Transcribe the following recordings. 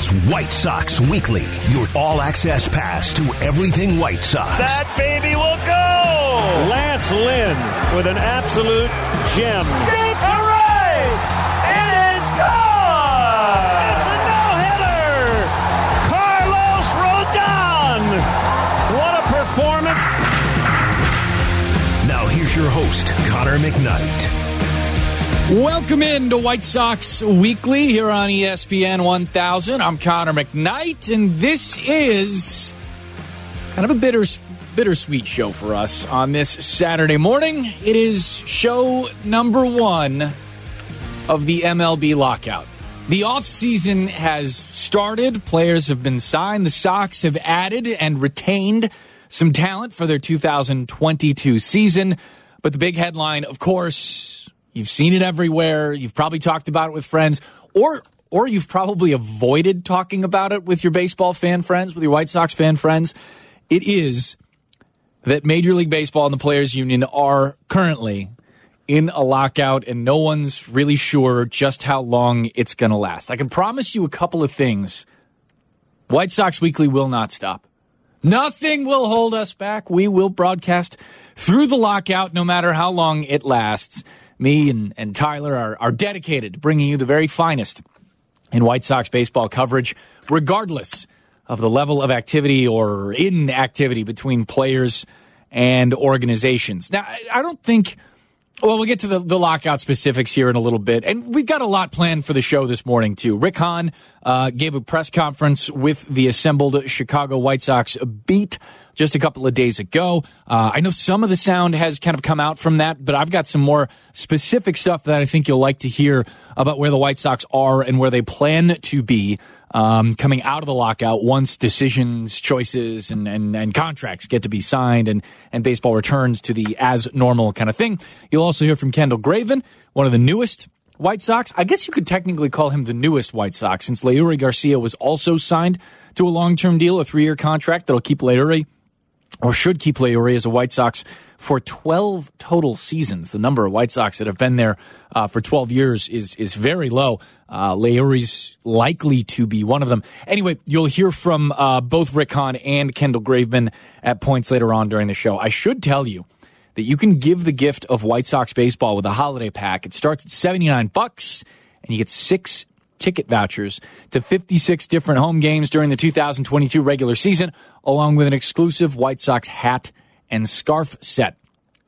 is White Sox Weekly, your all access pass to everything White Sox. That baby will go! Lance Lynn with an absolute gem. Deep hooray! It is gone! It's a no-hitter! Carlos Rodon! What a performance! Now here's your host, Connor McKnight. Welcome in to White Sox Weekly here on ESPN 1000. I'm Connor McKnight, and this is kind of a bitter, bittersweet show for us on this Saturday morning. It is show number one of the MLB lockout. The offseason has started, players have been signed, the Sox have added and retained some talent for their 2022 season. But the big headline, of course, You've seen it everywhere. You've probably talked about it with friends, or or you've probably avoided talking about it with your baseball fan friends, with your White Sox fan friends. It is that Major League Baseball and the Players Union are currently in a lockout, and no one's really sure just how long it's going to last. I can promise you a couple of things. White Sox Weekly will not stop. Nothing will hold us back. We will broadcast through the lockout no matter how long it lasts me and, and Tyler are, are dedicated to bringing you the very finest in White Sox baseball coverage, regardless of the level of activity or inactivity between players and organizations. Now, I don't think. Well, we'll get to the, the lockout specifics here in a little bit. And we've got a lot planned for the show this morning, too. Rick Hahn uh, gave a press conference with the assembled Chicago White Sox beat just a couple of days ago. Uh, I know some of the sound has kind of come out from that, but I've got some more specific stuff that I think you'll like to hear about where the White Sox are and where they plan to be um, coming out of the lockout once decisions, choices, and, and, and contracts get to be signed and, and baseball returns to the as normal kind of thing. You'll also hear from Kendall Graveman, one of the newest White Sox. I guess you could technically call him the newest White Sox since Leury Garcia was also signed to a long term deal, a three year contract that'll keep Leury or should keep Leury as a White Sox for 12 total seasons. The number of White Sox that have been there uh, for 12 years is is very low. Uh, Leury's likely to be one of them. Anyway, you'll hear from uh, both Rick Hahn and Kendall Graveman at points later on during the show. I should tell you that you can give the gift of White Sox baseball with a holiday pack. It starts at 79 bucks and you get six ticket vouchers to 56 different home games during the 2022 regular season, along with an exclusive White Sox hat and scarf set.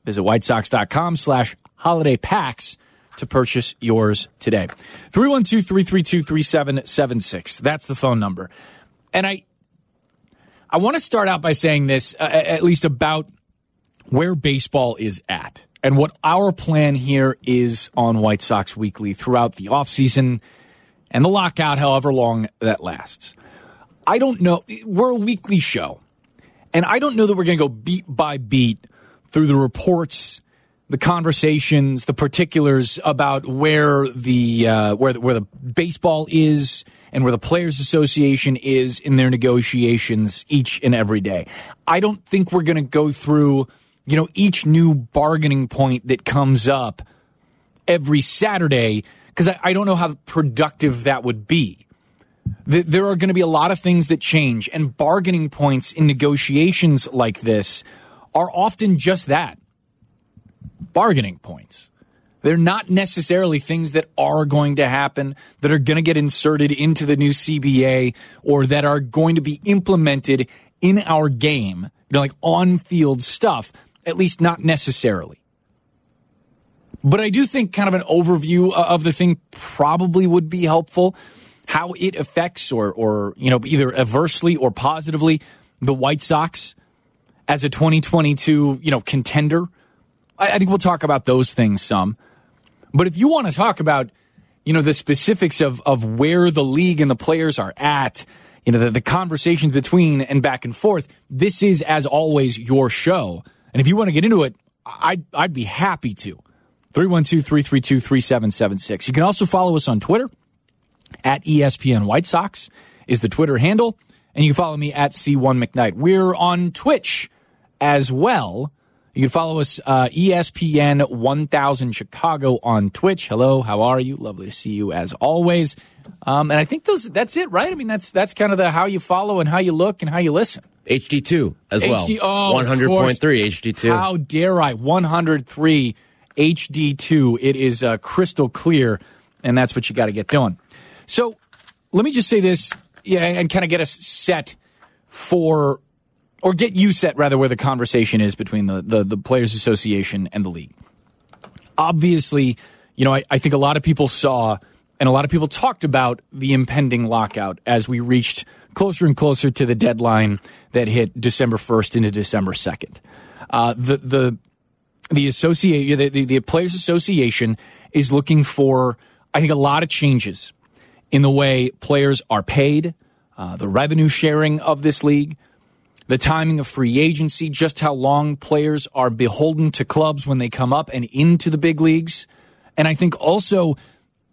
Visit whitesox.com slash holiday packs to purchase yours today. 312-332-3776. That's the phone number. And I I want to start out by saying this, uh, at least about where baseball is at and what our plan here is on White Sox Weekly throughout the offseason and the lockout, however long that lasts. I don't know. We're a weekly show, and I don't know that we're going to go beat by beat through the reports, the conversations, the particulars about where the uh, where the, where the baseball is and where the players association is in their negotiations each and every day. I don't think we're going to go through, you know, each new bargaining point that comes up every Saturday because I, I, don't know how productive that would be. The, there are going to be a lot of things that change, and bargaining points in negotiations like this are often just that bargaining points. They're not necessarily things that are going to happen, that are going to get inserted into the new CBA, or that are going to be implemented in our game, you know, like on field stuff, at least not necessarily. But I do think kind of an overview uh, of the thing probably would be helpful. How it affects, or, or you know, either adversely or positively, the White Sox as a 2022, you know, contender. I, I think we'll talk about those things some. But if you want to talk about, you know, the specifics of of where the league and the players are at, you know, the, the conversations between and back and forth, this is as always your show. And if you want to get into it, I'd I'd be happy to. 312-332-3776. You can also follow us on Twitter at ESPN White Sox is the Twitter handle. And you can follow me at C1 McKnight. We're on Twitch as well. You can follow us, uh, ESPN 1000 Chicago on Twitch. Hello, how are you? Lovely to see you as always. Um, and I think those that's it, right? I mean, that's that's kind of the how you follow and how you look and how you listen. HD2 as well. HD oh, 100.3. HD2. How dare I? 103 HD2. It is uh, crystal clear, and that's what you got to get doing. So let me just say this, yeah, and kind of get us set for, or get you set rather, where the conversation is between the the, the Players Association and the league. Obviously, you know, I, I think a lot of people saw and a lot of people talked about the impending lockout as we reached closer and closer to the deadline that hit December 1st into December 2nd. Uh, the the the associate the, the, the players association is looking for I think a lot of changes in the way players are paid, uh, the revenue sharing of this league, the timing of free agency, just how long players are beholden to clubs when they come up and into the big leagues. And I think also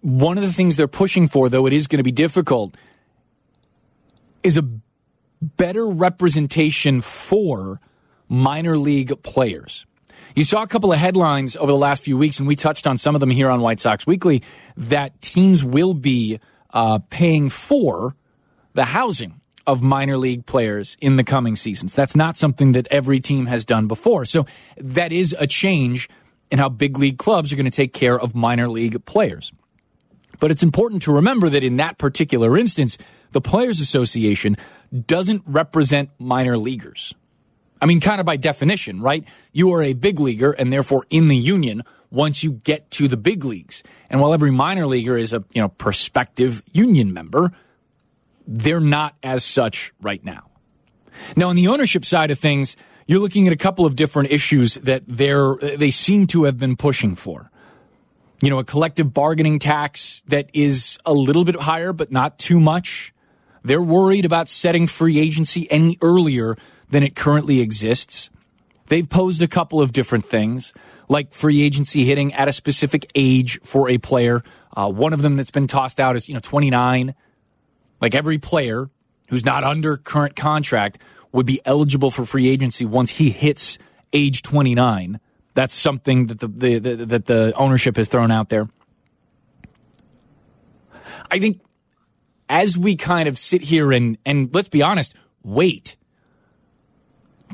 one of the things they're pushing for, though it is going to be difficult, is a better representation for minor league players. You saw a couple of headlines over the last few weeks, and we touched on some of them here on White Sox Weekly, that teams will be uh, paying for the housing of minor league players in the coming seasons. That's not something that every team has done before. So that is a change in how big league clubs are going to take care of minor league players. But it's important to remember that in that particular instance, the Players Association doesn't represent minor leaguers. I mean, kind of by definition, right? You are a big leaguer and therefore in the union once you get to the big leagues. And while every minor leaguer is a, you know, prospective union member, they're not as such right now. Now, on the ownership side of things, you're looking at a couple of different issues that they're, they seem to have been pushing for. You know, a collective bargaining tax that is a little bit higher, but not too much. They're worried about setting free agency any earlier than it currently exists. They've posed a couple of different things, like free agency hitting at a specific age for a player. Uh, one of them that's been tossed out is, you know, 29. Like every player who's not under current contract would be eligible for free agency once he hits age 29. That's something that the, the, the that the ownership has thrown out there. I think as we kind of sit here and and let's be honest, wait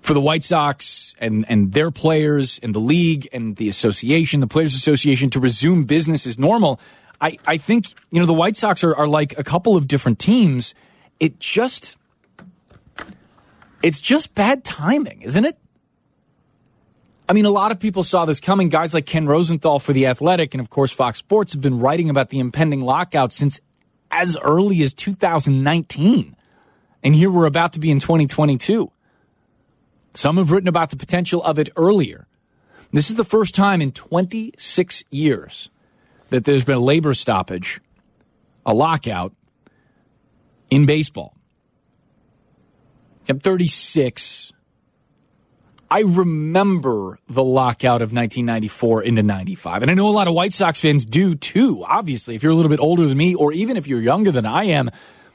for the White Sox and and their players and the league and the association, the Players Association to resume business as normal. I, I think, you know, the White Sox are, are like a couple of different teams. It just it's just bad timing, isn't it? I mean, a lot of people saw this coming. Guys like Ken Rosenthal for The Athletic and, of course, Fox Sports have been writing about the impending lockout since as early as 2019. And here we're about to be in 2022. Some have written about the potential of it earlier. This is the first time in 26 years that there's been a labor stoppage, a lockout in baseball. I'm 36. I remember the lockout of 1994 into 95. And I know a lot of White Sox fans do too, obviously. If you're a little bit older than me, or even if you're younger than I am,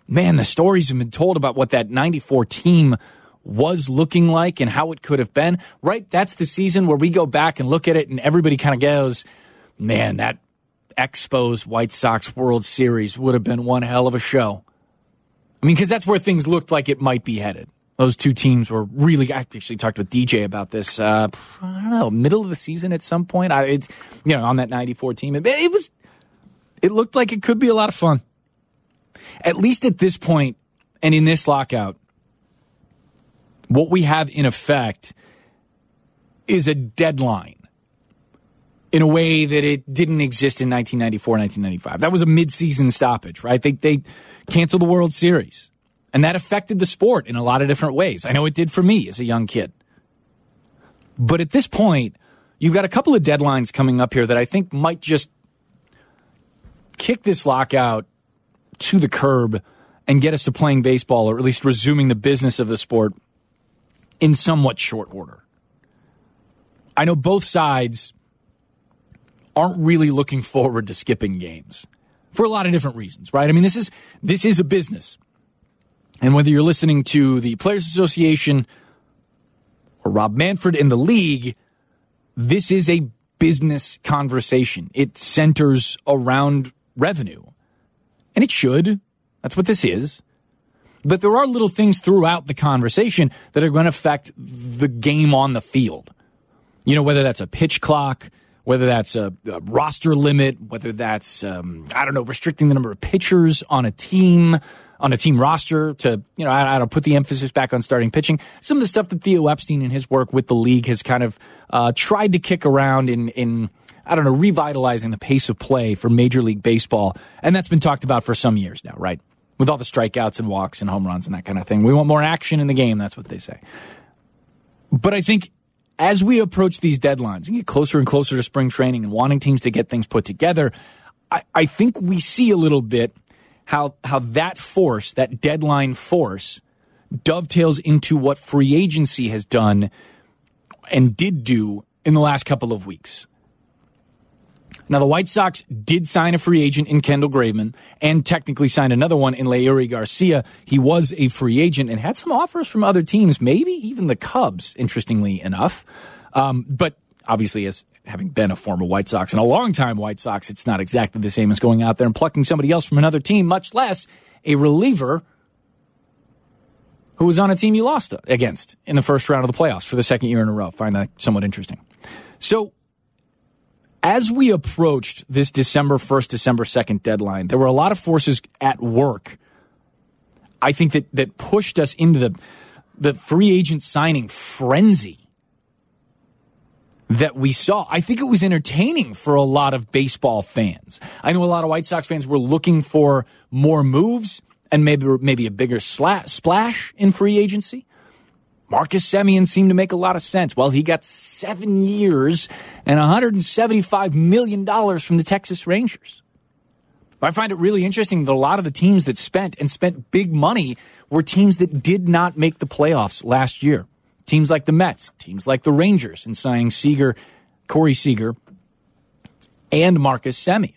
man, the stories have been told about what that 94 team was looking like and how it could have been. Right? That's the season where we go back and look at it and everybody kind of goes, man, that Expos White Sox World Series would have been one hell of a show. I mean, because that's where things looked like it might be headed. Those two teams were really. I actually talked with DJ about this. Uh, I don't know, middle of the season at some point. I, it, you know, on that '94 team, it, it was. It looked like it could be a lot of fun. At least at this point, and in this lockout, what we have in effect is a deadline in a way that it didn't exist in 1994, 1995. That was a midseason stoppage, right? They, they canceled the World Series. And that affected the sport in a lot of different ways. I know it did for me as a young kid. But at this point, you've got a couple of deadlines coming up here that I think might just kick this lockout to the curb and get us to playing baseball or at least resuming the business of the sport in somewhat short order. I know both sides aren't really looking forward to skipping games for a lot of different reasons, right? I mean, this is this is a business. And whether you're listening to the Players Association or Rob Manfred in the league, this is a business conversation. It centers around revenue. And it should. That's what this is. But there are little things throughout the conversation that are going to affect the game on the field. You know, whether that's a pitch clock, whether that's a, a roster limit, whether that's, um, I don't know, restricting the number of pitchers on a team, on a team roster to, you know, I, I don't put the emphasis back on starting pitching. Some of the stuff that Theo Epstein in his work with the league has kind of uh, tried to kick around in, in, I don't know, revitalizing the pace of play for Major League Baseball. And that's been talked about for some years now, right? With all the strikeouts and walks and home runs and that kind of thing. We want more action in the game. That's what they say. But I think as we approach these deadlines and get closer and closer to spring training and wanting teams to get things put together, I, I think we see a little bit how how that force, that deadline force, dovetails into what free agency has done and did do in the last couple of weeks. Now, the White Sox did sign a free agent in Kendall Graveman and technically signed another one in Leury Garcia. He was a free agent and had some offers from other teams, maybe even the Cubs, interestingly enough. Um, but obviously, as having been a former White Sox and a long-time White Sox, it's not exactly the same as going out there and plucking somebody else from another team, much less a reliever who was on a team you lost against in the first round of the playoffs for the second year in a row. Find that somewhat interesting. So as we approached this December 1st, December 2nd deadline, there were a lot of forces at work. I think that, that pushed us into the, the free agent signing frenzy that we saw. I think it was entertaining for a lot of baseball fans. I know a lot of White Sox fans were looking for more moves and maybe maybe a bigger sla- splash in free agency. Marcus Semien seemed to make a lot of sense. Well, he got seven years and $175 million from the Texas Rangers. I find it really interesting that a lot of the teams that spent and spent big money were teams that did not make the playoffs last year. Teams like the Mets, teams like the Rangers, in signing Seager, Corey Seager, and Marcus Semien.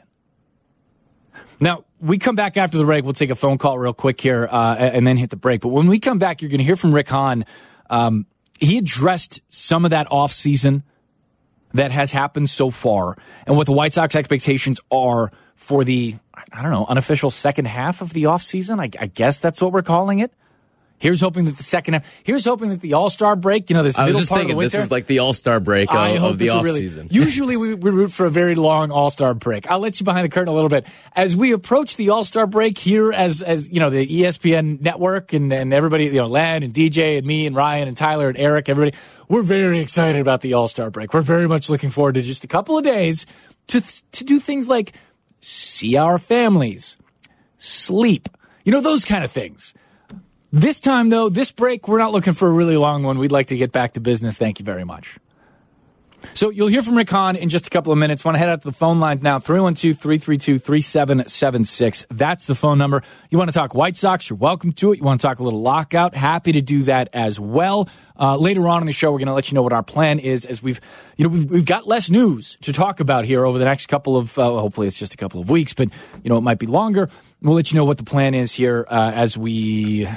Now, we come back after the break. We'll take a phone call real quick here uh, and then hit the break. But when we come back, you're going to hear from Rick Hahn um, he addressed some of that offseason that has happened so far and what the White Sox expectations are for the, I don't know, unofficial second half of the offseason. I, I guess that's what we're calling it. Here's hoping that the second half. Here's hoping that the All Star break. You know, this I was just part thinking of the winter, this is like the All Star break of, I hope of the off really- season. Usually we, we root for a very long All Star break. I'll let you behind the curtain a little bit as we approach the All Star break here. As as you know, the ESPN network and and everybody, you know, Len and DJ and me and Ryan and Tyler and Eric, everybody, we're very excited about the All Star break. We're very much looking forward to just a couple of days to to do things like see our families, sleep, you know, those kind of things. This time, though, this break, we're not looking for a really long one. We'd like to get back to business. Thank you very much. So you'll hear from Rick Hahn in just a couple of minutes. Want to head out to the phone lines now 312 332 3776. That's the phone number. You want to talk White Sox? You're welcome to it. You want to talk a little lockout? Happy to do that as well. Uh, later on in the show, we're going to let you know what our plan is as we've, you know, we've, we've got less news to talk about here over the next couple of, uh, hopefully it's just a couple of weeks, but, you know, it might be longer. We'll let you know what the plan is here uh, as we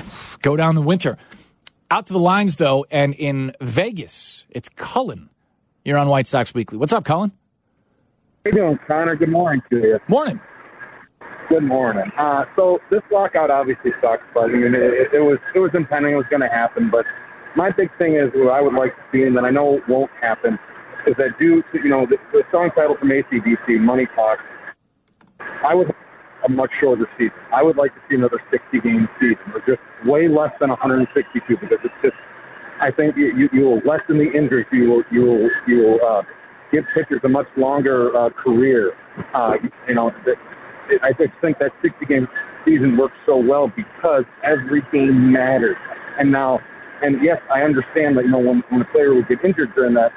go down the winter. Out to the lines, though, and in Vegas, it's Cullen. You're on White Sox Weekly. What's up, Colin? How you doing, Connor? Good morning to you. Morning. Good morning. Uh, so this lockout obviously sucks, but I mean, it, it was it was impending. It was going to happen. But my big thing is what I would like to see, and that I know won't happen, is that due to you know the, the song title from ACDC, "Money Talks," I would a much shorter season. I would like to see another 60 game season, or just way less than 162, because it's just I think you, you, you will lessen the injuries. You will you will you will uh, give pitchers a much longer uh, career. Uh, you know, I just think that 60 game season works so well because every game matters. And now, and yes, I understand that you know when, when a player would get injured during that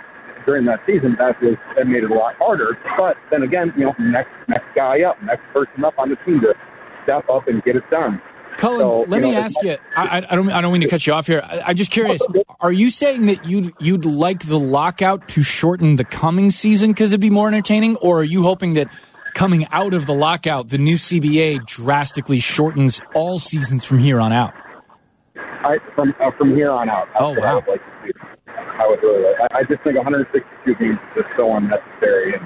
during that season, that was that made it a lot harder. But then again, you know, next next guy up, next person up on the team to step up and get it done. Cullen, So, let me know, ask you. I, I- I don't. I don't mean to cut you off here. I, I'm just curious. Are you saying that you'd you'd like the lockout to shorten the coming season because it'd be more entertaining, or are you hoping that coming out of the lockout, the new CBA drastically shortens all seasons from here on out? I, from uh, from here on out. that's Oh, what I wow. would like. I would really. Like. I, I just think 162 games is just so unnecessary, and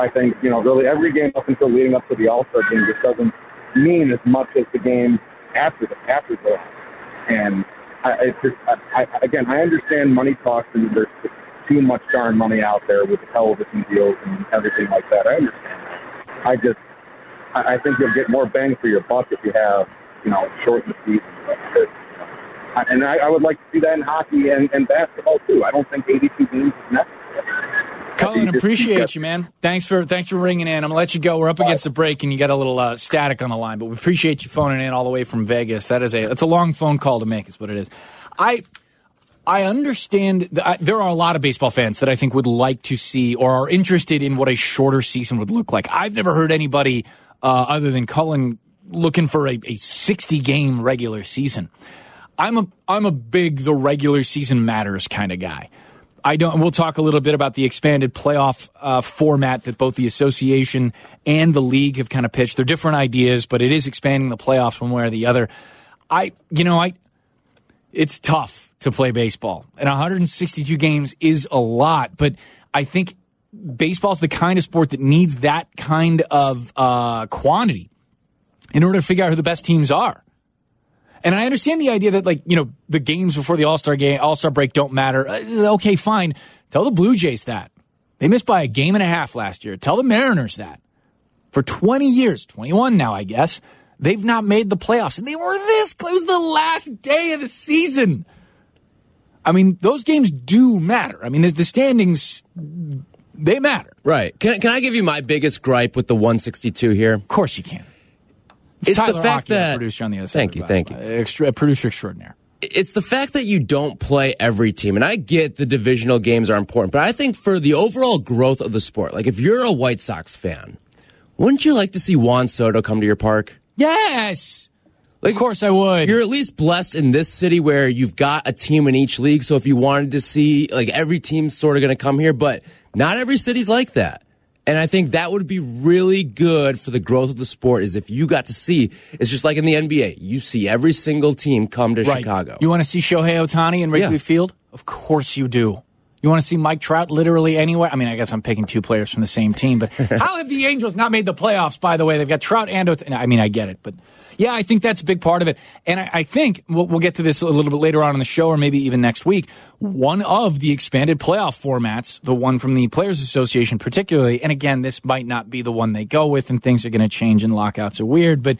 I think you know really every game up until leading up to the All Star game just doesn't mean as much as the game after the after the. And I, it's just I, I, again, I understand money talks and there's too much darn money out there with the television deals and everything like that. I understand. I just I, I think you'll get more bang for your buck if you have you know shorten the season. And I, I would like to see that in hockey and, and basketball too. I don't think 82 games is necessary. Cullen, just- appreciate you, man. Thanks for thanks for ringing in. I'm gonna let you go. We're up against the break, and you got a little uh, static on the line, but we appreciate you phoning in all the way from Vegas. That is a it's a long phone call to make, is what it is. I I understand. That I, there are a lot of baseball fans that I think would like to see or are interested in what a shorter season would look like. I've never heard anybody uh, other than Cullen looking for a, a 60 game regular season. I'm a I'm a big the regular season matters kind of guy. I don't. We'll talk a little bit about the expanded playoff uh, format that both the association and the league have kind of pitched. They're different ideas, but it is expanding the playoffs one way or the other. I, you know, I. It's tough to play baseball, and 162 games is a lot. But I think baseball's the kind of sport that needs that kind of uh, quantity in order to figure out who the best teams are. And I understand the idea that, like, you know, the games before the All Star game, All Star break don't matter. Uh, okay, fine. Tell the Blue Jays that. They missed by a game and a half last year. Tell the Mariners that. For 20 years, 21 now, I guess, they've not made the playoffs. And they were this close the last day of the season. I mean, those games do matter. I mean, the, the standings, they matter. Right. Can, can I give you my biggest gripe with the 162 here? Of course you can. It's Tyler the fact Rocky, that producer on the other side. Thank you, thank you. Uh, Extra, producer extraordinaire. It's the fact that you don't play every team, and I get the divisional games are important, but I think for the overall growth of the sport, like if you're a White Sox fan, wouldn't you like to see Juan Soto come to your park? Yes. of course I would. You're at least blessed in this city where you've got a team in each league. So if you wanted to see, like every team's sort of going to come here, but not every city's like that. And I think that would be really good for the growth of the sport is if you got to see, it's just like in the NBA. You see every single team come to right. Chicago. You want to see Shohei Ohtani in Wrigley Yeah. Field? Of course you do. You want to see Mike Trout literally anywhere? I mean, I guess I'm picking two players from the same team, but how have the Angels not made the playoffs, by the way? They've got Trout and Ohtani. I mean, I get it, but yeah, I think that's a big part of it. And I, I think we'll, we'll get to this a little bit later on in the show or maybe even next week. One of the expanded playoff formats, the one from the Players Association particularly, and again, this might not be the one they go with and things are going to change and lockouts are weird, but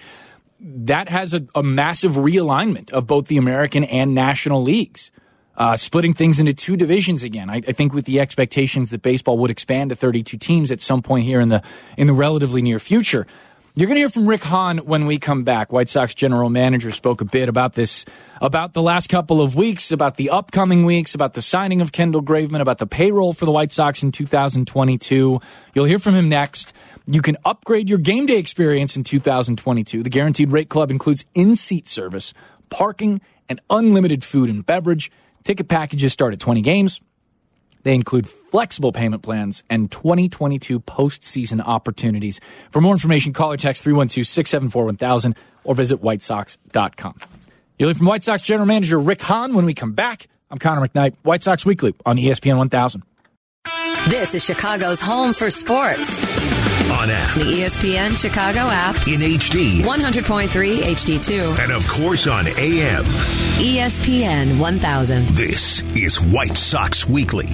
that has a, a massive realignment of both the American and national leagues, uh, splitting things into two divisions again. I, I think with the expectations that baseball would expand to 32 teams at some point here in the in the relatively near future. You're going to hear from Rick Hahn when we come back. White Sox general manager spoke a bit about this, about the last couple of weeks, about the upcoming weeks, about the signing of Kendall Graveman, about the payroll for the White Sox in 2022. You'll hear from him next. You can upgrade your game day experience in 2022. The Guaranteed Rate Club includes in-seat service, parking, and unlimited food and beverage. Ticket packages start at 20 games. They include flexible payment plans and 2022 postseason opportunities. For more information, call or text 312 674 1000 or visit whitesox.com. You'll hear from White Sox General Manager Rick Hahn when we come back. I'm Connor McKnight, White Sox Weekly on ESPN 1000. This is Chicago's home for sports. On app, The ESPN Chicago app, in HD, 100.3 HD2, and of course on AM. ESPN 1000. This is White Sox Weekly.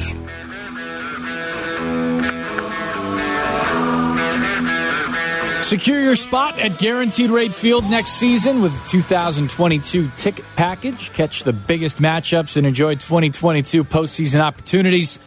Secure your spot at Guaranteed Rate Field next season with the 2022 ticket package. Catch the biggest matchups and enjoy 2022 postseason opportunities,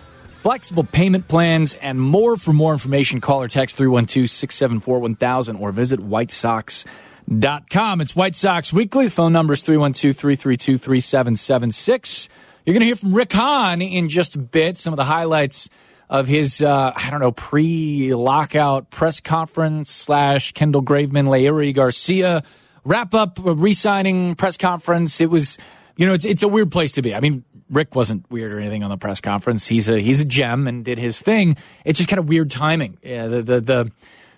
flexible payment plans, and more. For more information, call or text 312 674 1000 or visit whitesox.com. It's White Sox Weekly. Phone number is 312 332 3776. You're going to hear from Rick Hahn in just a bit. Some of the highlights of his, uh, I don't know, pre-lockout press conference slash Kendall Graveman, Leury Garcia wrap up re-signing press conference. It was, you know, it's it's a weird place to be. I mean, Rick wasn't weird or anything on the press conference. He's a he's a gem and did his thing. It's just kind of weird timing. Yeah, the the the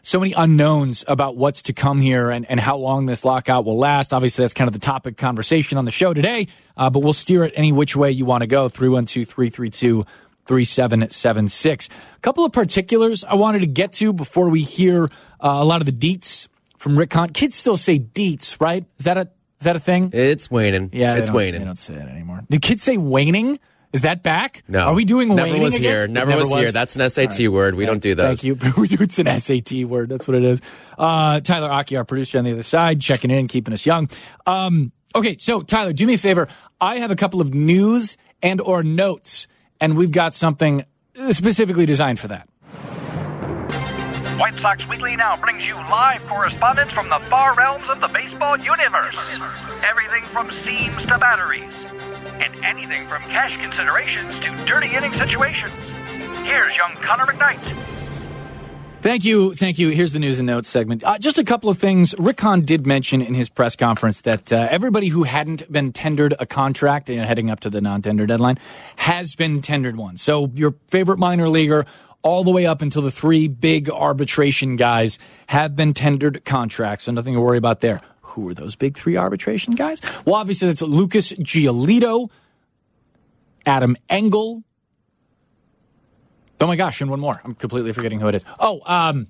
so many unknowns about what's to come here and, and how long this lockout will last. Obviously, that's kind of the topic conversation on the show today, uh, but we'll steer it any which way you want to go. 312 332 3776. A couple of particulars I wanted to get to before we hear uh, a lot of the deets from Rick Hahn. Kids still say deets, right? Is that a is that a thing? It's waning. Yeah, it's waning. They don't say it anymore. Do kids say waning? Is that back? No. Are we doing never waning was again? here. It Never, was, here. That's an SAT word. We don't do those. Thank you. We do- it's an SAT word. That's what it is. Uh, Tyler Aki, our producer on the other side, checking in, keeping us young. Um, okay, so Tyler, do me a favor. I have a couple of news and or notes, and we've got something specifically designed for that. White Sox Weekly now brings you live correspondence from the far realms of the baseball universe. Everything from seams to batteries, and anything from cash considerations to dirty inning situations. Here's young Connor McKnight. Thank you. Thank you. Here's the news and notes segment. Uh, just a couple of things. Rick Hahn did mention in his press conference that uh, everybody who hadn't been tendered a contract know, heading up to the non tender deadline has been tendered one. So your favorite minor leaguer, all the way up until the three big arbitration guys, have been tendered contracts. So nothing to worry about there. Who are those big three arbitration guys? Well, obviously, that's Lucas Giolito, Adam Engel, Oh my gosh, and one more. I'm completely forgetting who it is. Oh, um,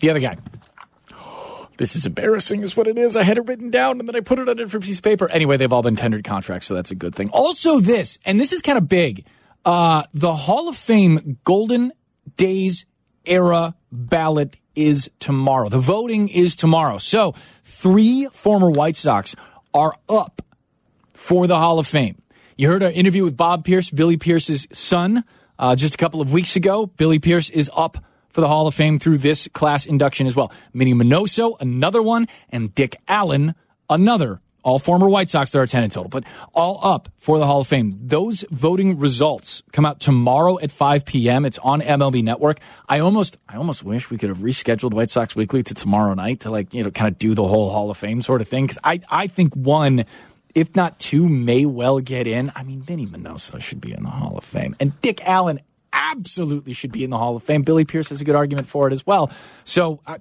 the other guy. This is embarrassing, is what it is. I had it written down and then I put it on a different piece of paper. Anyway, they've all been tendered contracts, so that's a good thing. Also, this, and this is kind of big. Uh, the Hall of Fame Golden Days era ballot is tomorrow. The voting is tomorrow. So, three former White Sox are up for the Hall of Fame. You heard our interview with Bob Pierce, Billy Pierce's son, uh, just a couple of weeks ago. Billy Pierce is up for the Hall of Fame through this class induction as well. Minnie Minoso, another one, and Dick Allen, another. All former White Sox, there are 10 in total, but all up for the Hall of Fame. Those voting results come out tomorrow at 5 p.m. It's on MLB Network. I almost, I almost wish we could have rescheduled White Sox Weekly to tomorrow night to like, you know, kind of do the whole Hall of Fame sort of thing. Cause I, I think one, if not two, may well get in. I mean, Minnie Minoso should be in the Hall of Fame, and Dick Allen absolutely should be in the Hall of Fame. Billy Pierce has a good argument for it as well. So. I,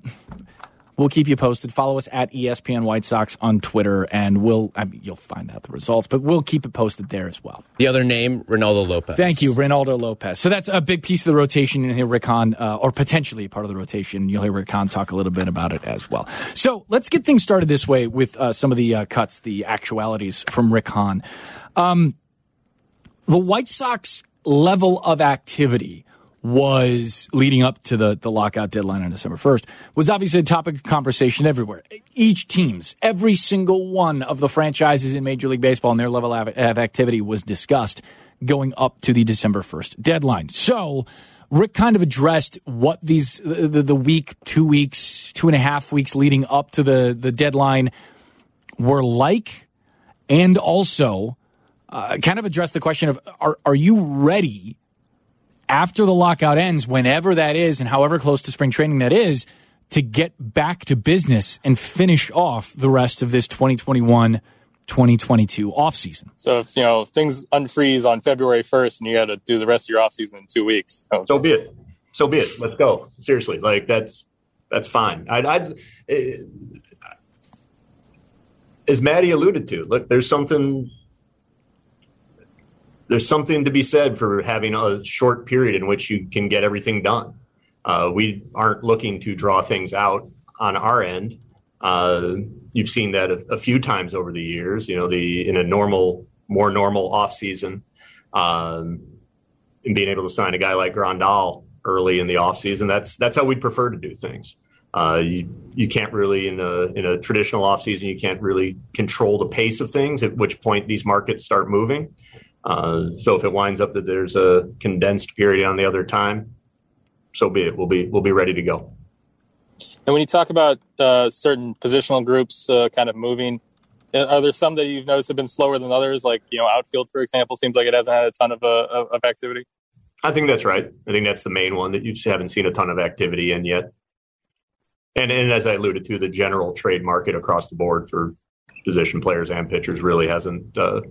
We'll keep you posted. Follow us at ESPN White Sox on Twitter, and we'll I mean, you'll find out the results, but we'll keep it posted there as well. The other name, Reynaldo Lopez. Thank you, Reynaldo Lopez. So that's a big piece of the rotation. And hear Rick Hahn, uh, or potentially part of the rotation. You'll hear Rick Hahn talk a little bit about it as well. So let's get things started this way with uh, some of the uh, cuts, the actualities from Rick Hahn. Um, the White Sox level of activity was leading up to the, the lockout deadline on December 1st was obviously a topic of conversation everywhere. Each team's, every single one of the franchises in Major League Baseball and their level of, activity was discussed going up to the December 1st deadline. So Rick kind of addressed what these, the, the week, two weeks, two and a half weeks leading up to the, the deadline were like, and also uh, kind of addressed the question of are, are you ready after the lockout ends, whenever that is, and however close to spring training that is, to get back to business and finish off the rest of this 2021 2022 offseason. So if you know if things unfreeze on February first, and you got to do the rest of your offseason in two weeks. Oh, So be it. So be it. Let's go. Seriously, like that's that's fine. I'd, I'd eh, as Maddie alluded to. Look, there's something there's something to be said for having a short period in which you can get everything done. Uh, we aren't looking to draw things out on our end. Uh, you've seen that a, a few times over the years. You know, the in a normal, more normal off season, um, and being able to sign a guy like Grandal early in the off season. That's that's how we'd prefer to do things. Uh, you you can't really in a in a traditional off season you can't really control the pace of things. At which point these markets start moving. Uh, so if it winds up that there's a condensed period on the other time, so be it. We'll be we'll be ready to go. And when you talk about uh, certain positional groups uh, kind of moving, uh, are there some that you've noticed have been slower than others? Like you know, outfield, for example, seems like it hasn't had a ton of uh, of, of activity. I think that's right. I think that's the main one that you just haven't seen a ton of activity in yet. And and as I alluded to, the general trade market across the board for position players and pitchers really hasn't uh,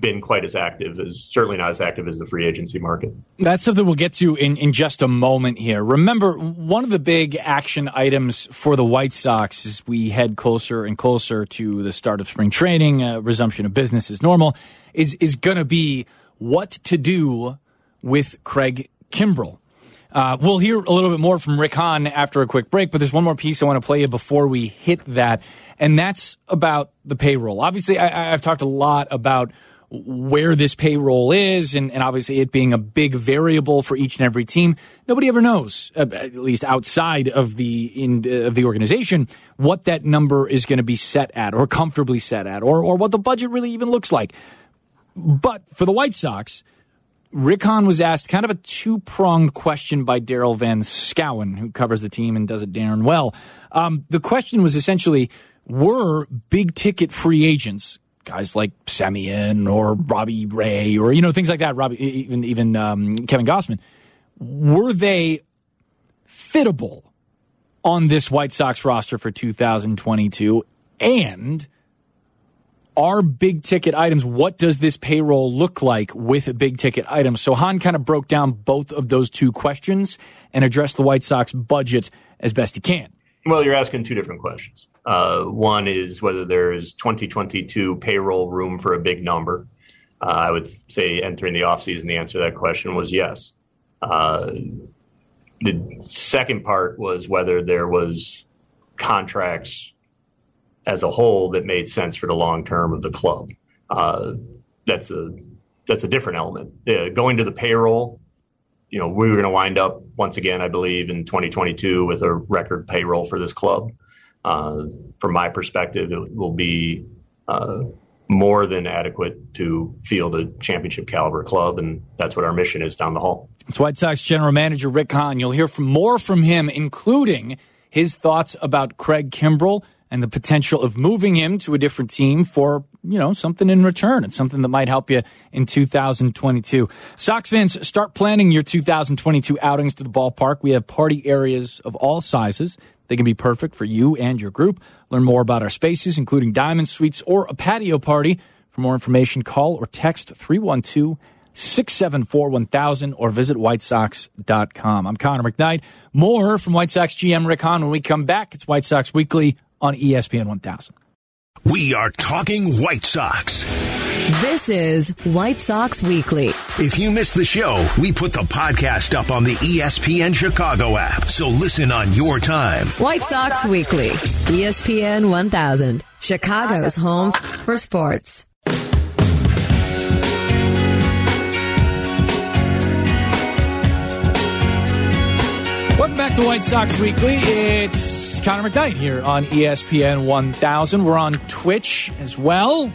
been quite as active as certainly not as active as the free agency market. That's something we'll get to in, in just a moment here. Remember, one of the big action items for the White Sox as we head closer and closer to the start of spring training, uh, resumption of business as normal, is is going to be what to do with Craig Kimbrel. Uh, we'll hear a little bit more from Rick Hahn after a quick break, but there's one more piece I want to play you before we hit that, and that's about the payroll. Obviously, I, I've talked a lot about where this payroll is, and, and, obviously it being a big variable for each and every team. Nobody ever knows, uh, at least outside of the in, uh, of the organization, what that number is going to be set at, or comfortably set at, or or what the budget really even looks like. But for the White Sox, Rick Hahn was asked kind of a two pronged question by Daryl Van Schouwen, who covers the team and does it darn well. Um, the question was essentially were big ticket free agents, guys like Semien or Robbie Ray or, you know, things like that, Robbie, even, even um, Kevin Gausman, were they fittable on this White Sox roster for 2022? And are big ticket items. What does this payroll look like with big ticket items? So Hahn kind of broke down both of those two questions and addressed the White Sox budget as best he can. Well, you're asking two different questions. Uh, one is whether there is 2022 payroll room for a big number. Uh, I would say entering the offseason, the answer to that question was yes. Uh, the second part was whether there was contracts as a whole that made sense for the long term of the club. Uh, that's a that's a different element. Yeah, going to the payroll, you know, we were going to wind up once again, I believe, in 2022 with a record payroll for this club. Uh, from my perspective, it will be uh, more than adequate to field a championship caliber club, and that's what our mission is down the hall. It's White Sox general manager Rick Hahn. You'll hear from more from him, including his thoughts about Craig Kimbrel and the potential of moving him to a different team for, you know, something in return. and something that might help you in 2022. Sox fans, start planning your 2022 outings to the ballpark. We have party areas of all sizes. They can be perfect for you and your group. Learn more about our spaces, including diamond suites or a patio party. For more information, call or text 312 674 1000 or visit whitesox.com. I'm Connor McKnight. More from White Sox GM Rick Hahn when we come back. It's White Sox Weekly on ESPN 1000. We are talking White Sox. This is White Sox Weekly. If you missed the show, we put the podcast up on the ESPN Chicago app, so listen on your time. White Sox Weekly, ESPN 1000, Chicago's home for sports. Welcome back to White Sox Weekly. It's Connor McKnight here on ESPN 1000. We're on Twitch as well.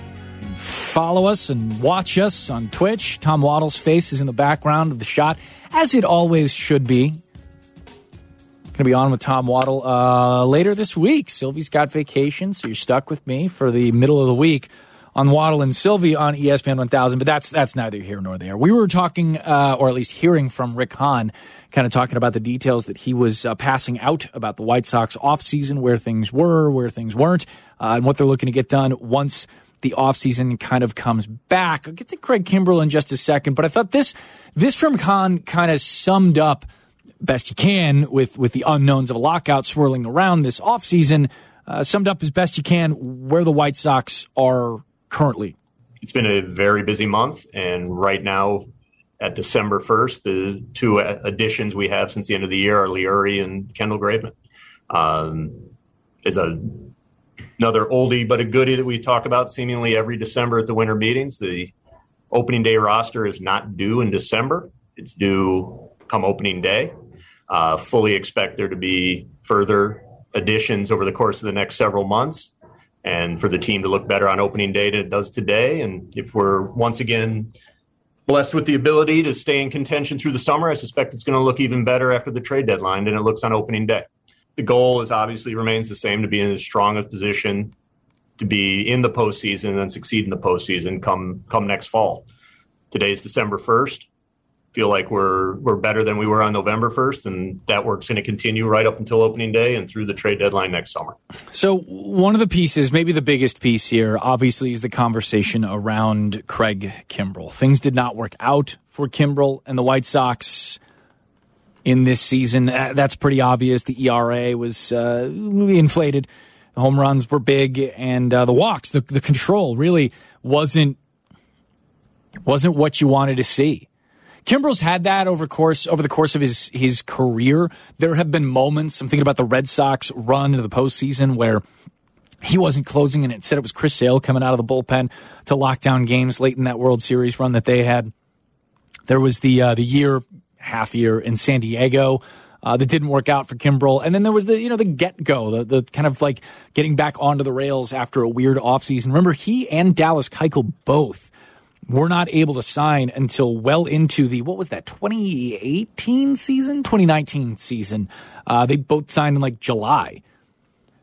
Follow us and watch us on Twitch. Tom Waddle's face is in the background of the shot, as it always should be. Going to be on with Tom Waddle uh, later this week. Silvy's got vacation, so you're stuck with me for the middle of the week on Waddle and Silvy on ESPN 1000. But that's that's neither here nor there. We were talking, uh, or at least hearing from Rick Hahn kind of talking about the details that he was uh, passing out about the White Sox offseason, where things were, where things weren't, uh, and what they're looking to get done once the offseason kind of comes back. I'll get to Craig Kimbrel in just a second, but I thought this this from Hahn kind of summed up best you can with with the unknowns of a lockout swirling around this offseason, uh, summed up as best you can where the White Sox are currently. It's been a very busy month, and right now at December 1st. The two additions we have since the end of the year are Leury and Kendall Graveman. Um, is a another oldie but a goodie that we talk about seemingly every December at the winter meetings. The opening day roster is not due in December; it's due come opening day. Uh, fully expect there to be further additions over the course of the next several months, and for the team to look better on opening day than it does today. And if we're once again blessed with the ability to stay in contention through the summer. I suspect it's going to look even better after the trade deadline than it looks on opening day. The goal is obviously remains the same to be in as strong a position to be in the postseason and succeed in the postseason come come next fall. Today's December first. Feel like we're we're better than we were on November 1st, and that work's going to continue right up until opening day and through the trade deadline next summer. So one of the pieces, maybe the biggest piece here, obviously, is the conversation around Craig Kimbrel. Things did not work out for Kimbrel and the White Sox in this season. Uh, that's pretty obvious. The ERA was uh, inflated. The home runs were big, and uh, the walks, the, the control, really wasn't wasn't what you wanted to see. Kimbrel's had that over course over the course of his his career. There have been moments. I'm thinking about the Red Sox run into the postseason where he wasn't closing, and instead it was Chris Sale coming out of the bullpen to lock down games late in that World Series run that they had. There was the uh, the year half year in San Diego. Uh, that didn't work out for Kimbrel. And then there was the, you know, the get go, the, the kind of like getting back onto the rails after a weird offseason. Remember, he and Dallas Keuchel both were not able to sign until well into the what was that 2018 season? 2019 season. Uh, they both signed in like july.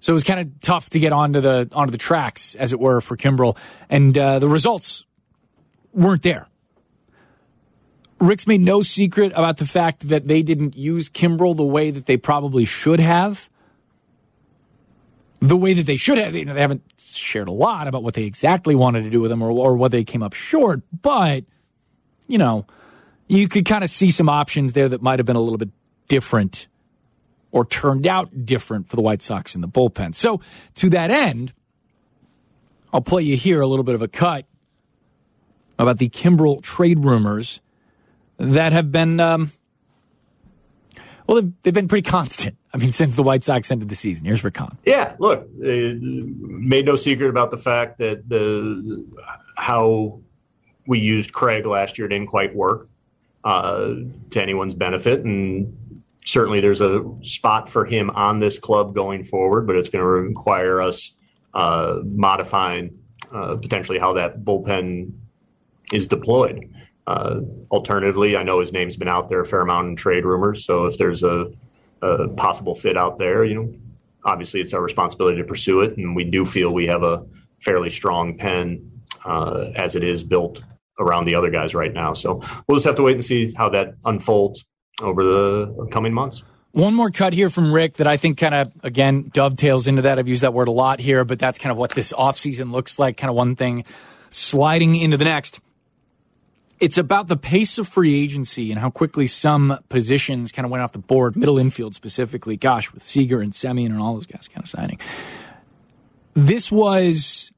So it was kind of tough to get onto the onto the tracks as it were for kimbrel. And uh, the results weren't there. Rick's made no secret about the fact that they didn't use kimbrel the way that they probably should have the way that they should have. Know, they haven't shared a lot about what they exactly wanted to do with him or, or what they came up short, but, you know, you could kind of see some options there that might have been a little bit different or turned out different for the White Sox in the bullpen. So, to that end, I'll play you here a little bit of a cut about the Kimbrel trade rumors that have been, um, well, they've, they've been pretty constant. I mean, since the White Sox ended the season. Here's Rick Hahn. Yeah, look, made no secret about the fact that the how we used Craig last year didn't quite work uh, to anyone's benefit, and certainly there's a spot for him on this club going forward, but it's going to require us uh, modifying uh, potentially how that bullpen is deployed. Uh, alternatively, I know his name's been out there a fair amount in trade rumors, so if there's a a possible fit out there, you know, obviously it's our responsibility to pursue it, and we do feel we have a fairly strong pen uh, as it is built around the other guys right now. So we'll just have to wait and see how that unfolds over the coming months. One more cut here from Rick that I think kind of, again, dovetails into that. I've used that word a lot here, but that's kind of what this offseason looks like, kind of one thing sliding into the next it's about the pace of free agency and how quickly some positions kind of went off the board, middle infield specifically. Gosh, with Seager and Semien and all those guys kind of signing. This was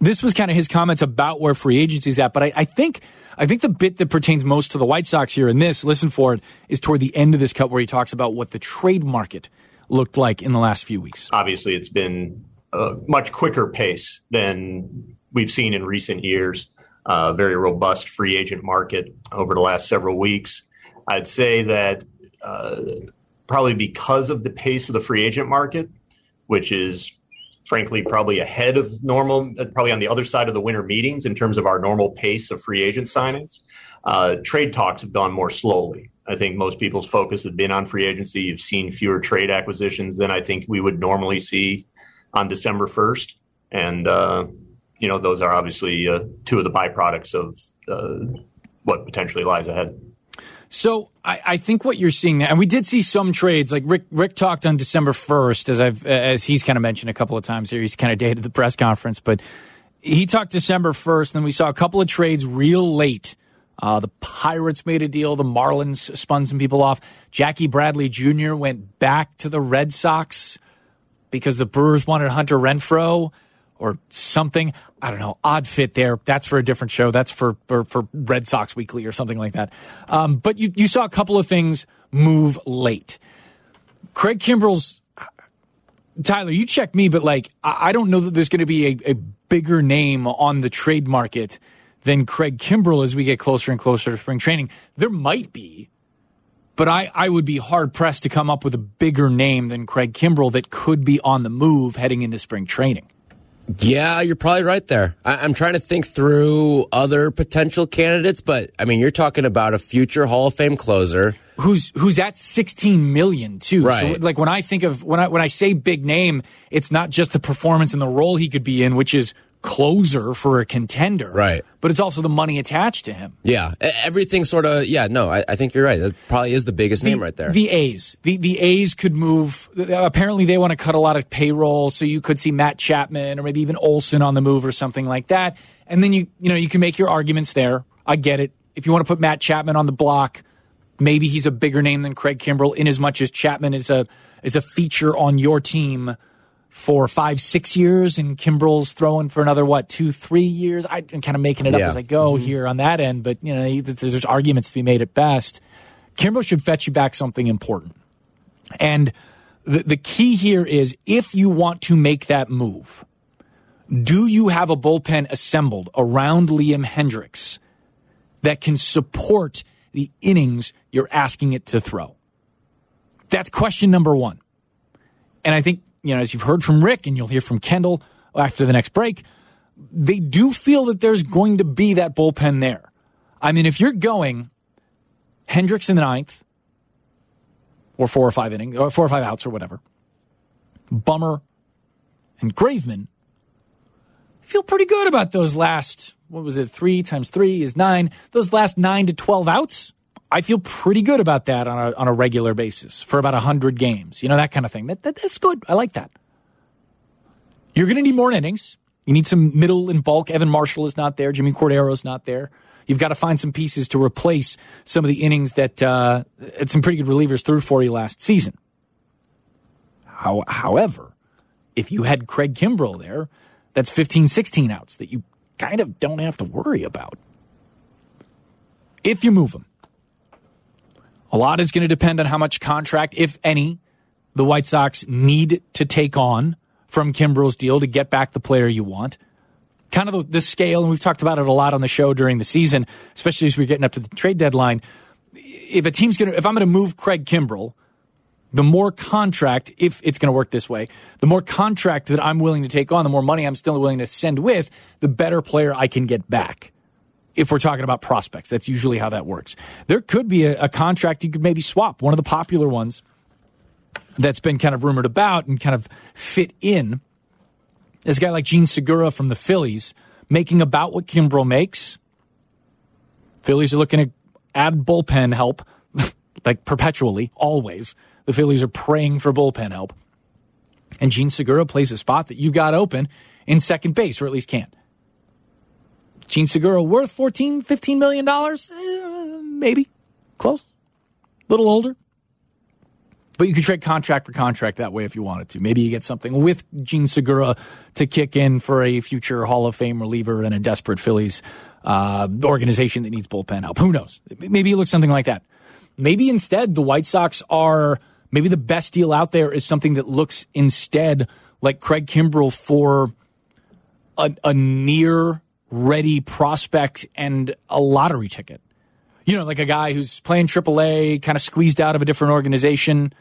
this was kind of his comments about where free agency is at, but I, I think I think the bit that pertains most to the White Sox here in this, listen for it, is toward the end of this cut where he talks about what the trade market looked like in the last few weeks. Obviously, it's been a much quicker pace than we've seen in recent years uh, very robust free agent market over the last several weeks. I'd say that uh, probably because of the pace of the free agent market, which is frankly probably ahead of normal, uh, probably on the other side of the winter meetings in terms of our normal pace of free agent signings, uh, trade talks have gone more slowly. I think most people's focus has been on free agency. You've seen fewer trade acquisitions than I think we would normally see on December 1st. And, uh, you know, those are obviously uh, two of the byproducts of uh, what potentially lies ahead. So I, I, think what you're seeing and we did see some trades. Like Rick, Rick talked on December 1st, as I've as he's kind of mentioned a couple of times here. He's kind of dated the press conference, but he talked December 1st. And then we saw a couple of trades real late. Uh, the Pirates made a deal. The Marlins spun some people off. Jackie Bradley Jr. went back to the Red Sox because the Brewers wanted Hunter Renfroe or something. I don't know. Odd fit there. That's for a different show. That's for for, for Red Sox Weekly or something like that. Um, but you you saw a couple of things move late. Craig Kimbrel's Tyler, you check me, but like I, I don't know that there's going to be a, a bigger name on the trade market than Craig Kimbrel as we get closer and closer to spring training. There might be, but I, I would be hard pressed to come up with a bigger name than Craig Kimbrel that could be on the move heading into spring training. Yeah, you're probably right there. I, am trying to think through other potential candidates, but I mean, you're talking about a future Hall of Fame closer who's who's at 16 million too. Right. So like when I think of when I when I say big name, it's not just the performance and the role he could be in, which is closer for a contender. Right. But it's also the money attached to him. Yeah, everything sort of. Yeah, no, I, I think you're right. That probably is the biggest name right there. The A's. The the A's could move. Uh, apparently, they want to cut a lot of payroll, so you could see Matt Chapman or maybe even Olson on the move or something like that. And then you you know you can make your arguments there. I get it. If you want to put Matt Chapman on the block, maybe he's a bigger name than Craig Kimbrel, in as much as Chapman is a is a feature on your team for five six years, and Kimbrel's throwing for another what two three years. I, am kind of making it up Yeah. as I go mm-hmm. here on that end, but you know there's, there's arguments to be made at best. Kimbrel should fetch you back something important. And the, the key here is if you want to make that move, do you have a bullpen assembled around Liam Hendriks that can support the innings you're asking it to throw? That's question number one. And I think, you know, as you've heard from Rick and you'll hear from Kendall after the next break, they do feel that there's going to be that bullpen there. I mean, if you're going Hendriks in the ninth, or four or five innings, or four or five outs, or whatever. Bummer and Graveman feel pretty good about those last. What was it? Three times three is nine. Those last nine to twelve outs. I feel pretty good about that on a on a regular basis for about hundred games. You know that kind of thing. That, that that's good. I like that. You're going to need more innings. You need some middle and bulk. Evan Marshall is not there. Jimmy Cordero's not there. You've got to find some pieces to replace some of the innings that uh, some pretty good relievers threw for you last season. How, however, if you had Craig Kimbrel there, that's 15, 16 outs that you kind of don't have to worry about. If you move him, a lot is going to depend on how much contract, if any, the White Sox need to take on from Kimbrel's deal to get back the player you want. Kind of the, the scale, and we've talked about it a lot on the show during the season, especially as we're getting up to the trade deadline. If a team's going to, if I'm going to move Craig Kimbrel, the more contract, if it's going to work this way, the more contract that I'm willing to take on, the more money I'm still willing to send with, the better player I can get back. If we're talking about prospects, that's usually how that works. There could be a, a contract you could maybe swap. One of the popular ones that's been kind of rumored about and kind of fit in is a guy like Jean Segura from the Phillies making about what Kimbrel makes. Phillies are looking to add bullpen help, like perpetually, always. The Phillies are praying for bullpen help. And Jean Segura plays a spot that you got open in second base, or at least can. Jean Segura worth 14, 15 million dollars? Eh, maybe. Close. A little older. But you could trade contract for contract that way if you wanted to. Maybe you get something with Jean Segura to kick in for a future Hall of Fame reliever and a desperate Phillies uh, organization that needs bullpen help. Who knows? Maybe it looks something like that. Maybe instead the White Sox are maybe the best deal out there is something that looks instead like Craig Kimbrel for a, a near ready prospect and a lottery ticket. You know, like a guy who's playing AAA, kind of squeezed out of a different organization.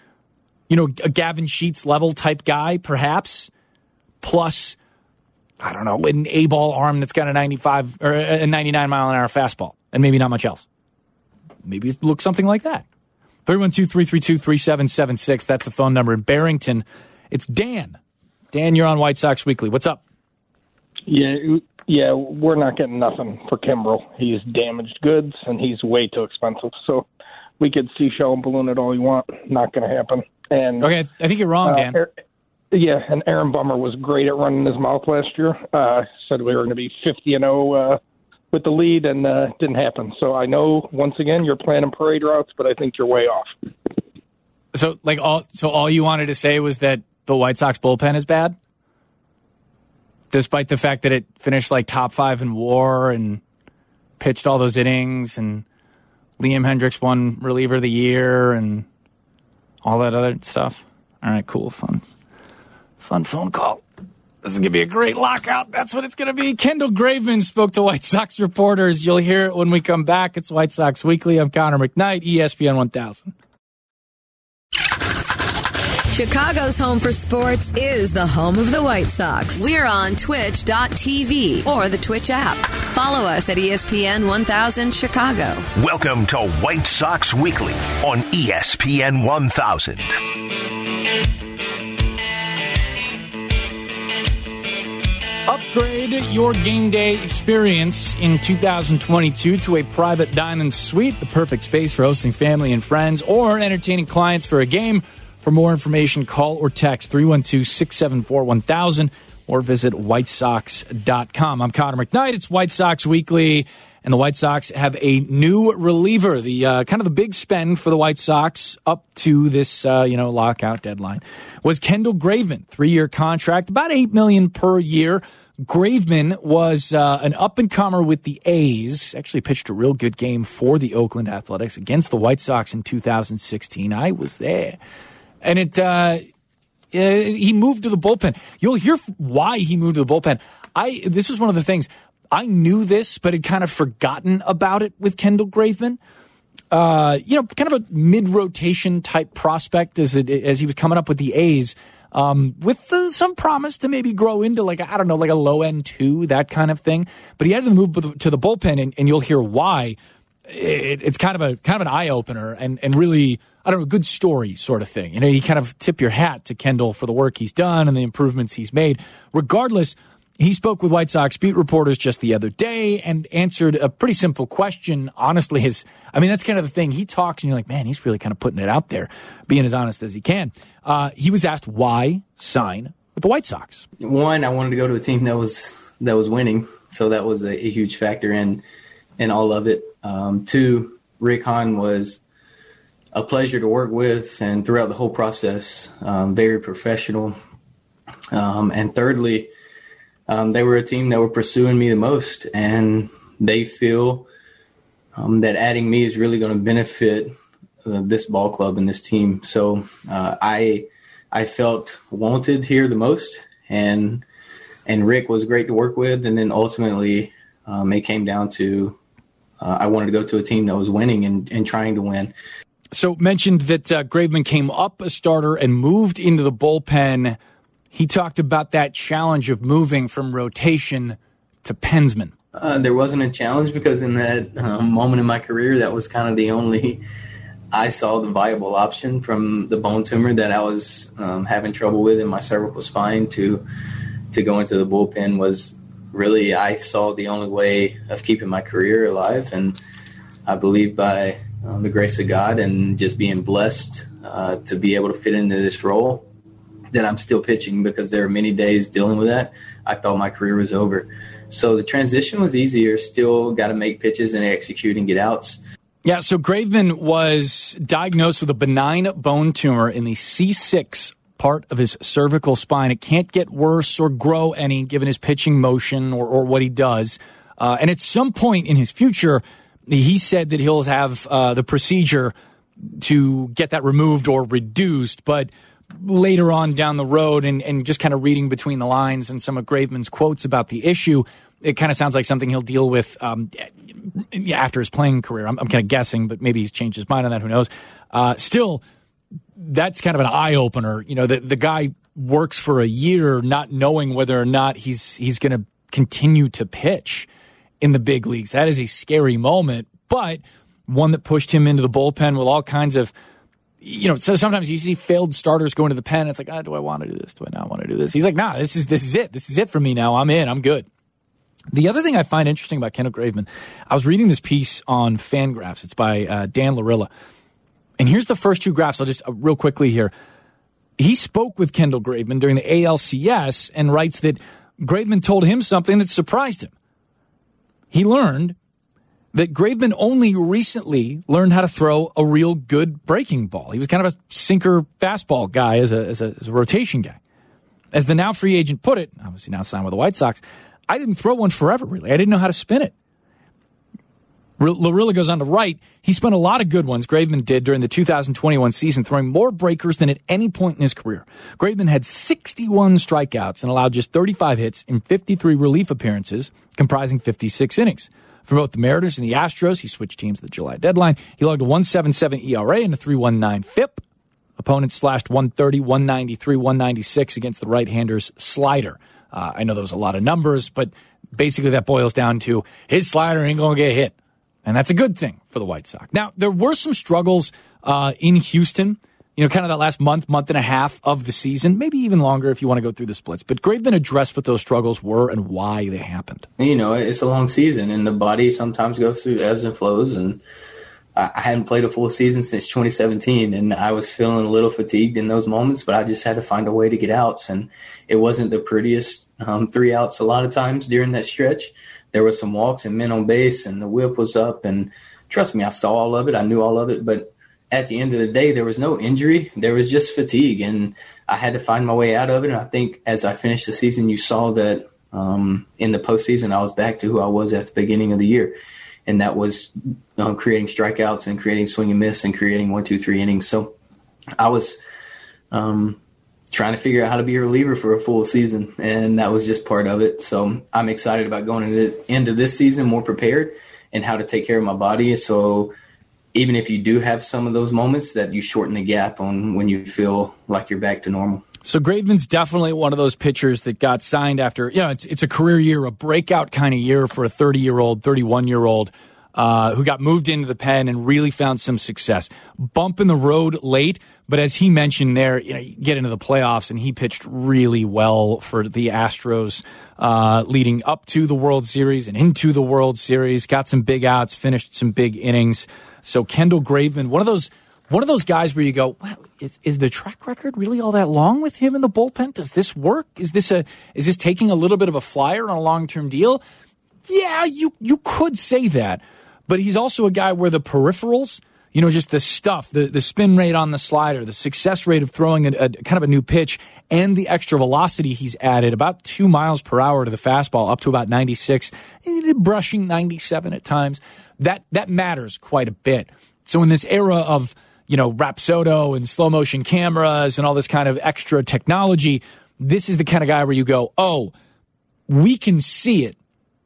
You know, a Gavin Sheets level type guy, perhaps. Plus, I don't know, an A ball arm that's got a 95 or a 99 mile an hour fastball and maybe not much else. Maybe it looks something like that. 312 332 3776. That's the phone number. In Barrington, it's Dan. Dan, you're on White Sox Weekly. What's up? Yeah, yeah, we're not getting nothing for Kimbrel. He's damaged goods and he's way too expensive. So we could seashell and balloon it all you want. Not going to happen. And Okay, I think you're wrong, uh, Dan. Er- yeah, and Aaron Bummer was great at running his mouth last year. Uh, said we were going to be 50 and 0 uh, with the lead, and uh, didn't happen. So I know once again you're planning parade routes, but I think you're way off. So, like, all so all you wanted to say was that the White Sox bullpen is bad, despite the fact that it finished like top five in WAR and pitched all those innings, and Liam Hendriks won reliever of the year, and all that other stuff. All right, cool, fun, fun phone call. This is gonna be a great lockout. That's what it's gonna be. Kendall Graveman spoke to White Sox reporters. You'll hear it when we come back. It's White Sox Weekly. I'm Connor McKnight, ESPN 1000. Chicago's home for sports is the home of the White Sox. We're on twitch.tv or the Twitch app. Follow us at ESPN 1000 Chicago. Welcome to White Sox Weekly on ESPN 1000. Upgrade your game day experience in 2022 to a private diamond suite, the perfect space for hosting family and friends or entertaining clients for a game. For more information, call or text 312 674 1000 or visit whitesox.com. I'm Connor McKnight. It's White Sox Weekly, and the White Sox have a new reliever. The uh, kind of the big spend for the White Sox up to this uh, you know lockout deadline was Kendall Graveman, three year contract, about eight million per year. Graveman was uh, an up and comer with the A's. Actually, pitched a real good game for the Oakland Athletics against the White Sox in 2016. I was there, and it uh, he moved to the bullpen. You'll hear why he moved to the bullpen. I this was one of the things I knew this, but had kind of forgotten about it with Kendall Graveman. Uh, you know, kind of a mid rotation type prospect as it, as he was coming up with the A's. Um, with uh, some promise to maybe grow into like I don't know, like a low end two, that kind of thing. But he had to move to the bullpen, and, and you'll hear why. It, it's kind of a kind of an eye opener, and and really I don't know, good story sort of thing. You know, you kind of tip your hat to Kendall for the work he's done and the improvements he's made. Regardless, he spoke with White Sox beat reporters just the other day and answered a pretty simple question. Honestly, his, I mean, that's kind of the thing. He talks and you're like, man, he's really kind of putting it out there, being as honest as he can. Uh, he was asked why sign with the White Sox. One, I wanted to go to a team that was, that was winning. So that was a, a huge factor in, in all of it. Um, two, Rick Hahn was a pleasure to work with, and throughout the whole process, um, very professional. Um, and thirdly, um, they were a team that were pursuing me the most, and they feel um, that adding me is really going to benefit uh, this ball club and this team. So uh, I I felt wanted here the most, and and Rick was great to work with, and then ultimately um, it came down to uh, I wanted to go to a team that was winning and, and trying to win. So mentioned that uh, Graveman came up a starter and moved into the bullpen. He talked about that challenge of moving from rotation to pensman. Uh, there wasn't a challenge because in that um, moment in my career, that was kind of the only I saw the viable option from the bone tumor that I was um, having trouble with in my cervical spine to to go into the bullpen was really I saw the only way of keeping my career alive, and I believe by um, the grace of God and just being blessed uh, to be able to fit into this role that I'm still pitching because there are many days dealing with that. I thought my career was over. So the transition was easier. Still got to make pitches and execute and get outs. Yeah, so Graveman was diagnosed with a benign bone tumor in the C6 part of his cervical spine. It can't get worse or grow any given his pitching motion or, or what he does. Uh, and at some point in his future, he said that he'll have uh, the procedure to get that removed or reduced, but later on down the road and, and just kind of reading between the lines and some of Graveman's quotes about the issue, it kind of sounds like something he'll deal with um, after his playing career. I'm, I'm, kind of guessing, but maybe he's changed his mind on that. Who knows? Uh, still, that's kind of an eye opener. You know, the, the guy works for a year not knowing whether or not he's he's going to continue to pitch in the big leagues. That is a scary moment, but one that pushed him into the bullpen with all kinds of you know, so sometimes you see failed starters go into the pen. It's like, ah, do I want to do this? Do I not want to do this? He's like, nah, this is this is it. This is it for me now. I'm in. I'm good. The other thing I find interesting about Kendall Graveman, I was reading this piece on Fangraphs. It's by uh, Dan Laurila, and here's the first two graphs. I'll just uh, real quickly here. He spoke with Kendall Graveman during the ALCS and writes that Graveman told him something that surprised him he learned that Graveman only recently learned how to throw a real good breaking ball. He was kind of a sinker fastball guy as a, as a, as a rotation guy. As the now free agent put it, obviously now signed with the White Sox, I didn't throw one forever, really. I didn't know how to spin it. Laurila goes on to write, he spent a lot of good ones, Graveman did during the 2021 season, throwing more breakers than at any point in his career. Graveman had 61 strikeouts and allowed just 35 hits in 53 relief appearances, comprising 56 innings. For both the Mariners and the Astros, he switched teams at the July deadline. He logged a 177 ERA and a 319 FIP. Opponents slashed 130, 193, 196 against the right hander's slider. Uh, I know there was a lot of numbers, but basically that boils down to his slider ain't going to get hit and that's a good thing for the White Sox. Now, there were some struggles uh, in Houston you know, kind of that last month, month and a half of the season, maybe even longer if you want to go through the splits. But Graveman addressed what those struggles were and why they happened. You know, it's a long season, and the body sometimes goes through ebbs and flows. And I hadn't played a full season since 2017, and I was feeling a little fatigued in those moments, but I just had to find a way to get outs. And it wasn't the prettiest um, three outs a lot of times during that stretch. There was some walks and men on base, and the whip was up. And trust me, I saw all of it. I knew all of it, but at the end of the day, there was no injury. There was just fatigue, and I had to find my way out of it. And I think as I finished the season, you saw that um, in the postseason, I was back to who I was at the beginning of the year, and that was um, creating strikeouts and creating swing and miss and creating one, two, three innings. So I was um, trying to figure out how to be a reliever for a full season, and that was just part of it. So I'm excited about going into, into this season more prepared and how to take care of my body. So even if you do have some of those moments, that you shorten the gap on when you feel like you're back to normal. So Graveman's definitely one of those pitchers that got signed after, you know, it's, it's a career year, a breakout kind of year for a 30 year old, 31 year old uh, who got moved into the pen and really found some success. Bump in the road late, but as he mentioned there, you know, you get into the playoffs and he pitched really well for the Astros uh, leading up to the World Series and into the World Series. Got some big outs, finished some big innings. So Kendall Graveman, one of those one of those guys where you go, is, is, the track record really all that long with him in the bullpen? Does this work? Is this a is this taking a little bit of a flyer on a long term deal? Yeah, you you could say that, but he's also a guy where the peripherals, you know, just the stuff, the the spin rate on the slider, the success rate of throwing a, a kind of a new pitch, and the extra velocity he's added, about two miles per hour to the fastball, up to about ninety six, eh, brushing ninety seven at times that that matters quite a bit. So in this era of you know Rapsodo and slow motion cameras and all this kind of extra technology, this is the kind of guy where you go, oh, we can see it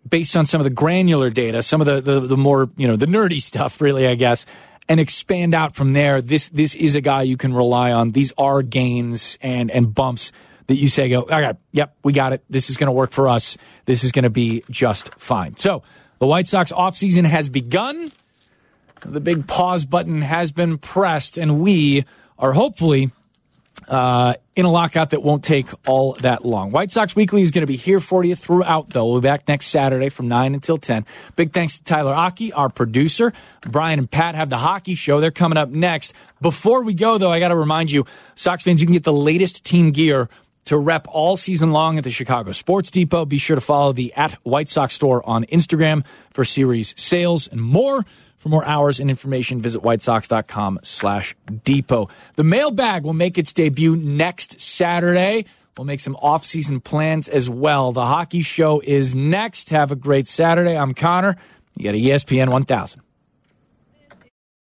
based on some of the granular data, some of the the, the more you know the nerdy stuff, really, I guess. And expand out from there. This this is a guy you can rely on. These are gains and and bumps that you say, go, okay, yep, we got it. This is going to work for us. This is going to be just fine. So the White Sox offseason has begun. The big pause button has been pressed, and we are hopefully uh, in a lockout that won't take all that long. White Sox Weekly is going to be here for you throughout, though. We'll be back next Saturday from 9 until 10. Big thanks to Tyler Aki, our producer. Brian and Pat have the hockey show. They're coming up next. Before we go, though, I got to remind you, Sox fans, you can get the latest team gear to rep all season long at the Chicago Sports Depot. Be sure to follow the at White Sox store on Instagram for series sales and more. For more hours and information, visit whitesox.com slash depot. The mailbag will make its debut next Saturday. We'll make some off-season plans as well. The hockey show is next. Have a great Saturday. I'm Connor. You got ESPN 1000.